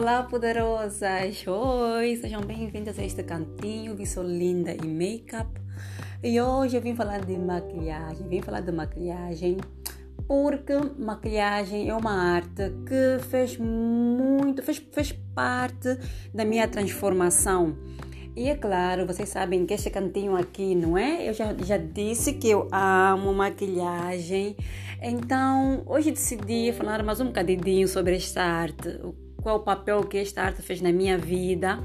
Olá, poderosas! Oi, sejam bem-vindas a este cantinho. Vi sou linda e make-up. E hoje eu vim falar de maquilhagem. Vim falar de maquilhagem porque maquilhagem é uma arte que fez muito, fez, fez parte da minha transformação. E é claro, vocês sabem que este cantinho aqui, não é? Eu já, já disse que eu amo maquilhagem. Então, hoje decidi falar mais um bocadinho sobre esta arte qual o papel que esta arte fez na minha vida.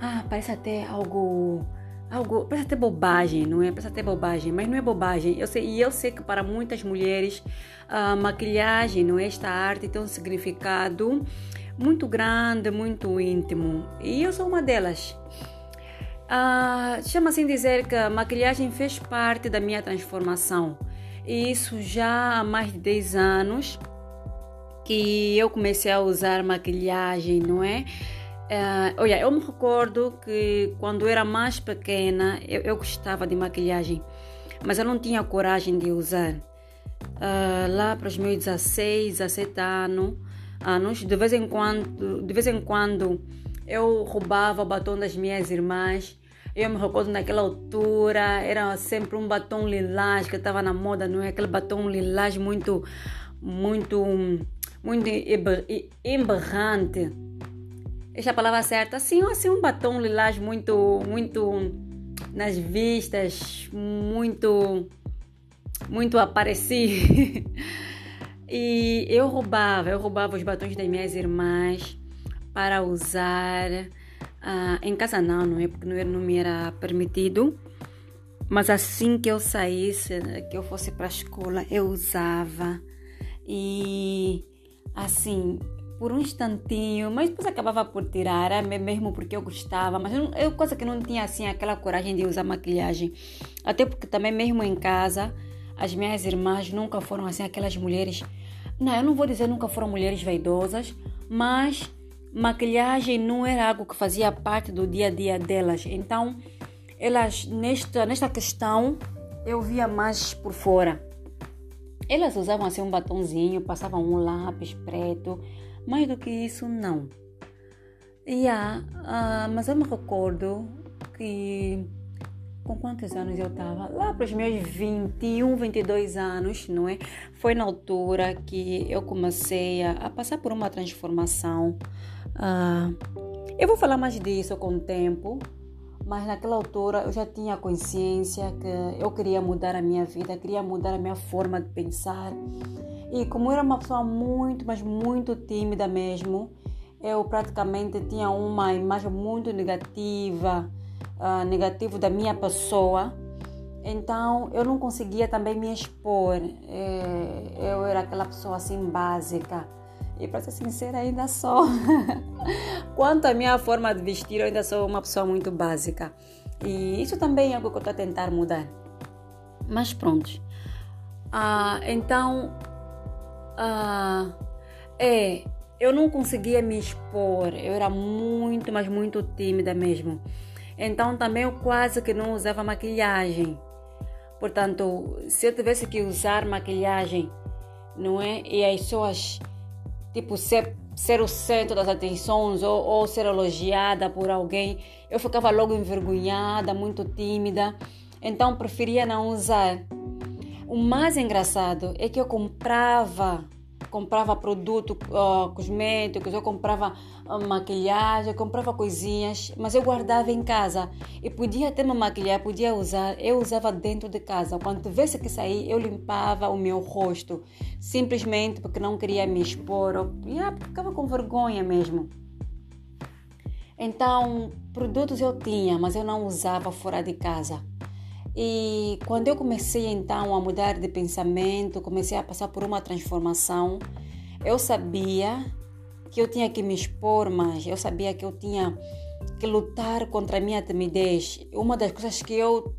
Ah, parece até algo algo, parece até bobagem, não é? Parece até bobagem, mas não é bobagem. Eu sei, e eu sei que para muitas mulheres a maquilhagem, não é? Esta arte tem um significado muito grande, muito íntimo. E eu sou uma delas. Ah, chama assim dizer que a maquilhagem fez parte da minha transformação. E isso já há mais de 10 anos que eu comecei a usar maquilhagem, não é? Uh, olha, eu me recordo que quando era mais pequena eu, eu, gostava de maquilhagem, mas eu não tinha coragem de usar. Uh, lá para os meus 16, 17 anos, anos, de vez em quando, de vez em quando eu roubava o batom das minhas irmãs. Eu me recordo naquela altura, era sempre um batom lilás que estava na moda, não é? Aquele batom lilás muito, muito muito emberrante. Essa a palavra certa. Assim, assim um batom lilás muito, muito nas vistas, muito, muito apareci. e eu roubava, eu roubava os batons das minhas irmãs para usar uh, em casa não, não é porque não, não me era permitido. Mas assim que eu saísse, que eu fosse para a escola, eu usava. E assim, por um instantinho, mas depois acabava por tirar, mesmo porque eu gostava, mas eu, eu coisa que não tinha assim aquela coragem de usar maquilhagem. Até porque também mesmo em casa, as minhas irmãs nunca foram assim aquelas mulheres, não, eu não vou dizer nunca foram mulheres vaidosas, mas maquilhagem não era algo que fazia parte do dia a dia delas. Então, elas nesta nesta questão eu via mais por fora. Elas usavam assim um batonzinho, passavam um lápis preto, mais do que isso não. Yeah, uh, mas eu me recordo que com quantos anos eu estava? Lá para os meus 21, 22 anos, não é? Foi na altura que eu comecei a, a passar por uma transformação. Uh, eu vou falar mais disso com o tempo, mas naquela altura eu já tinha consciência que eu queria mudar a minha vida, queria mudar a minha forma de pensar. E como eu era uma pessoa muito, mas muito tímida mesmo, eu praticamente tinha uma imagem muito negativa, uh, negativo da minha pessoa. Então eu não conseguia também me expor. É, eu era aquela pessoa assim básica e para ser sincera, ainda sou. Quanto à minha forma de vestir, eu ainda sou uma pessoa muito básica. E isso também é algo que eu estou a tentar mudar. Mas pronto. Ah, então, ah, é, eu não conseguia me expor. Eu era muito, mas muito tímida mesmo. Então também eu quase que não usava maquilhagem. Portanto, se eu tivesse que usar maquilhagem, não é? E as pessoas tipo ser ser o centro das atenções ou, ou ser elogiada por alguém, eu ficava logo envergonhada, muito tímida, então preferia não usar. O mais engraçado é que eu comprava comprava produto uh, cosméticos, eu comprava maquilhagem, eu comprava coisinhas, mas eu guardava em casa. E podia ter uma maquilhagem, podia usar, eu usava dentro de casa. Quando tivesse que sair, eu limpava o meu rosto, simplesmente porque não queria me expor, ou, yeah, ficava com vergonha mesmo. Então, produtos eu tinha, mas eu não usava fora de casa. E quando eu comecei então a mudar de pensamento, comecei a passar por uma transformação, eu sabia que eu tinha que me expor mais, eu sabia que eu tinha que lutar contra a minha timidez. Uma das coisas que eu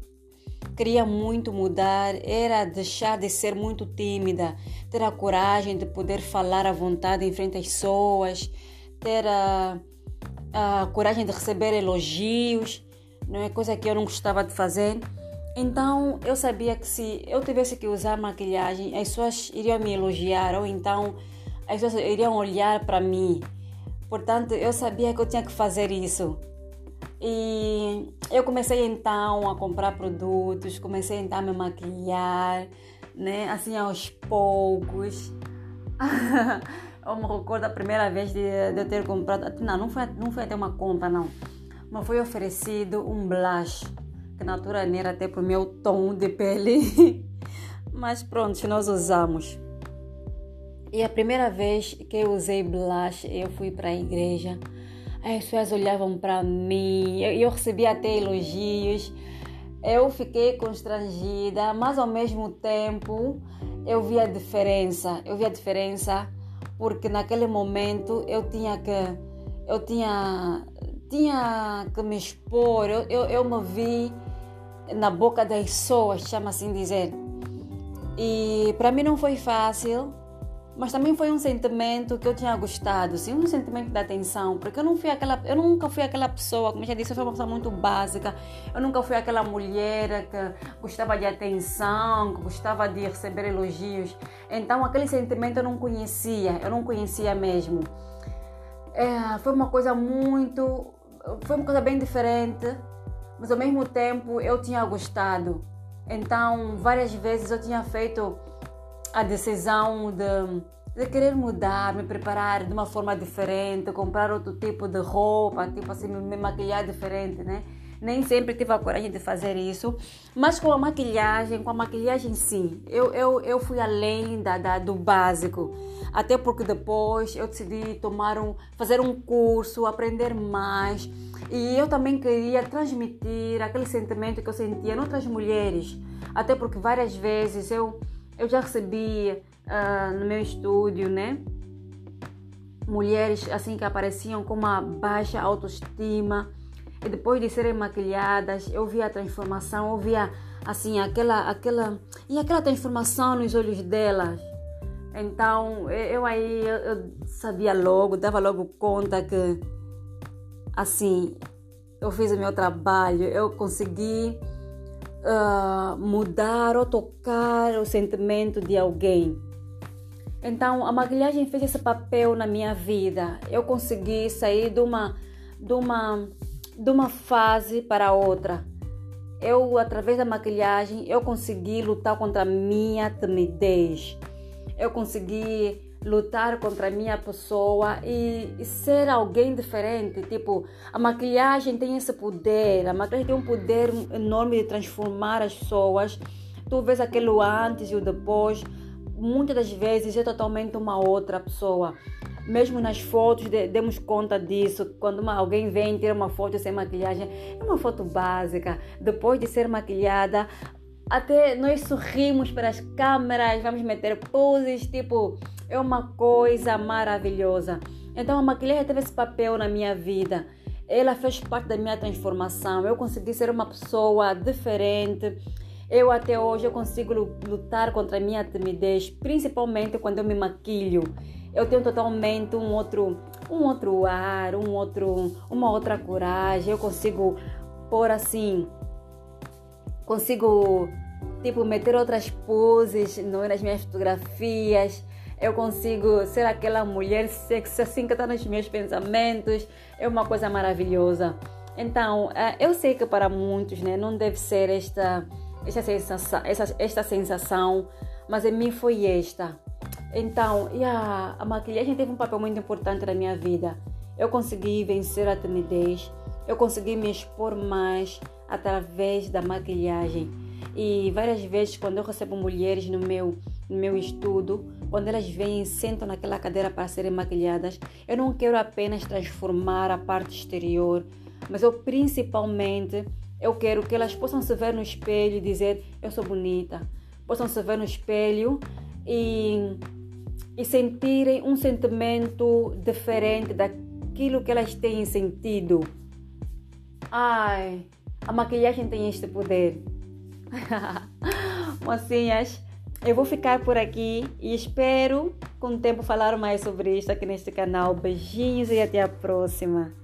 queria muito mudar era deixar de ser muito tímida, ter a coragem de poder falar à vontade em frente às pessoas, ter a, a coragem de receber elogios, não é coisa que eu não gostava de fazer. Então eu sabia que se eu tivesse que usar maquilhagem, as pessoas iriam me elogiar ou então as pessoas iriam olhar para mim. Portanto, eu sabia que eu tinha que fazer isso. E eu comecei então a comprar produtos, comecei então a me maquilhar, né? Assim aos poucos. eu me recordo a primeira vez de, de eu ter comprado. Não, não foi, não foi até uma compra, não. Mas foi oferecido um blush, que era até para o meu tom de pele. Mas pronto, nós usamos. E a primeira vez que eu usei blush, eu fui para a igreja as pessoas olhavam para mim, eu, eu recebia até elogios. Eu fiquei constrangida, mas ao mesmo tempo eu vi a diferença. Eu vi a diferença porque naquele momento eu tinha que eu tinha tinha que me expor. Eu, eu, eu me vi na boca das pessoas, chama assim dizer. E para mim não foi fácil mas também foi um sentimento que eu tinha gostado, sim, um sentimento de atenção, porque eu não fui aquela, eu nunca fui aquela pessoa, como eu já disse, eu fui uma pessoa muito básica. Eu nunca fui aquela mulher que gostava de atenção, que gostava de receber elogios. Então aquele sentimento eu não conhecia, eu não conhecia mesmo. É, foi uma coisa muito, foi uma coisa bem diferente, mas ao mesmo tempo eu tinha gostado. Então várias vezes eu tinha feito a decisão de, de querer mudar, me preparar de uma forma diferente, comprar outro tipo de roupa, tipo assim, me maquilhar diferente, né? Nem sempre tive a coragem de fazer isso, mas com a maquilhagem, com a maquilhagem sim, eu, eu, eu fui além da, da, do básico. Até porque depois eu decidi tomar um, fazer um curso, aprender mais. E eu também queria transmitir aquele sentimento que eu sentia em outras mulheres. Até porque várias vezes eu eu já recebi uh, no meu estúdio, né? Mulheres assim que apareciam com uma baixa autoestima e depois de serem maquilhadas, eu via a transformação, eu via assim aquela aquela e aquela transformação nos olhos delas. Então eu aí eu, eu sabia logo, dava logo conta que assim eu fiz o meu trabalho, eu consegui uh, mudar ou tocar o sentimento de alguém. Então, a maquilhagem fez esse papel na minha vida. Eu consegui sair de uma, de uma, de uma fase para outra. Eu, através da maquilhagem, eu consegui lutar contra a minha timidez. Eu consegui lutar contra a minha pessoa e, e, ser alguém diferente. Tipo, a maquilhagem tem esse poder, a maquilhagem tem um poder enorme de transformar as pessoas. Tu vês aquele antes e o depois, muitas das vezes é totalmente uma outra pessoa. Mesmo nas fotos, de, demos conta disso. Quando uma, alguém vem tirar uma foto sem maquilhagem, é uma foto básica. Depois de ser maquilhada, até nós sorrimos para as câmeras, vamos meter poses, tipo, é uma coisa maravilhosa. Então a maquilhagem teve esse papel na minha vida. Ela fez parte da minha transformação. Eu consegui ser uma pessoa diferente. Eu até hoje eu consigo lutar contra a minha timidez, principalmente quando eu me maquilho. Eu tenho totalmente um outro, um outro ar, um outro, uma outra coragem. Eu consigo pôr assim consigo tipo meter outras poses no, nas minhas fotografias. Eu consigo ser aquela mulher sexy assim que está nos meus pensamentos. É uma coisa maravilhosa. Então, eh, eu sei que para muitos né, não deve ser esta, esta, sensação, esta, esta sensação, mas em mim foi esta. Então, a maquilhagem teve um papel muito importante na minha vida. Eu consegui vencer a timidez, eu consegui me expor mais, através da maquilhagem. E várias vezes, quando eu recebo mulheres no meu, no meu estudo, quando elas vêm e sentam naquela cadeira para serem maquilhadas, eu não quero apenas transformar a parte exterior, mas eu principalmente eu quero que elas possam se ver no espelho e dizer eu sou bonita, possam se ver no espelho e, e sentirem um sentimento diferente daquilo que elas têm sentido. Ai, a maquilhagem tem este poder. Mocinhas, eu vou ficar por aqui e espero com o tempo falar mais sobre isso aqui neste canal. Beijinhos e até a próxima.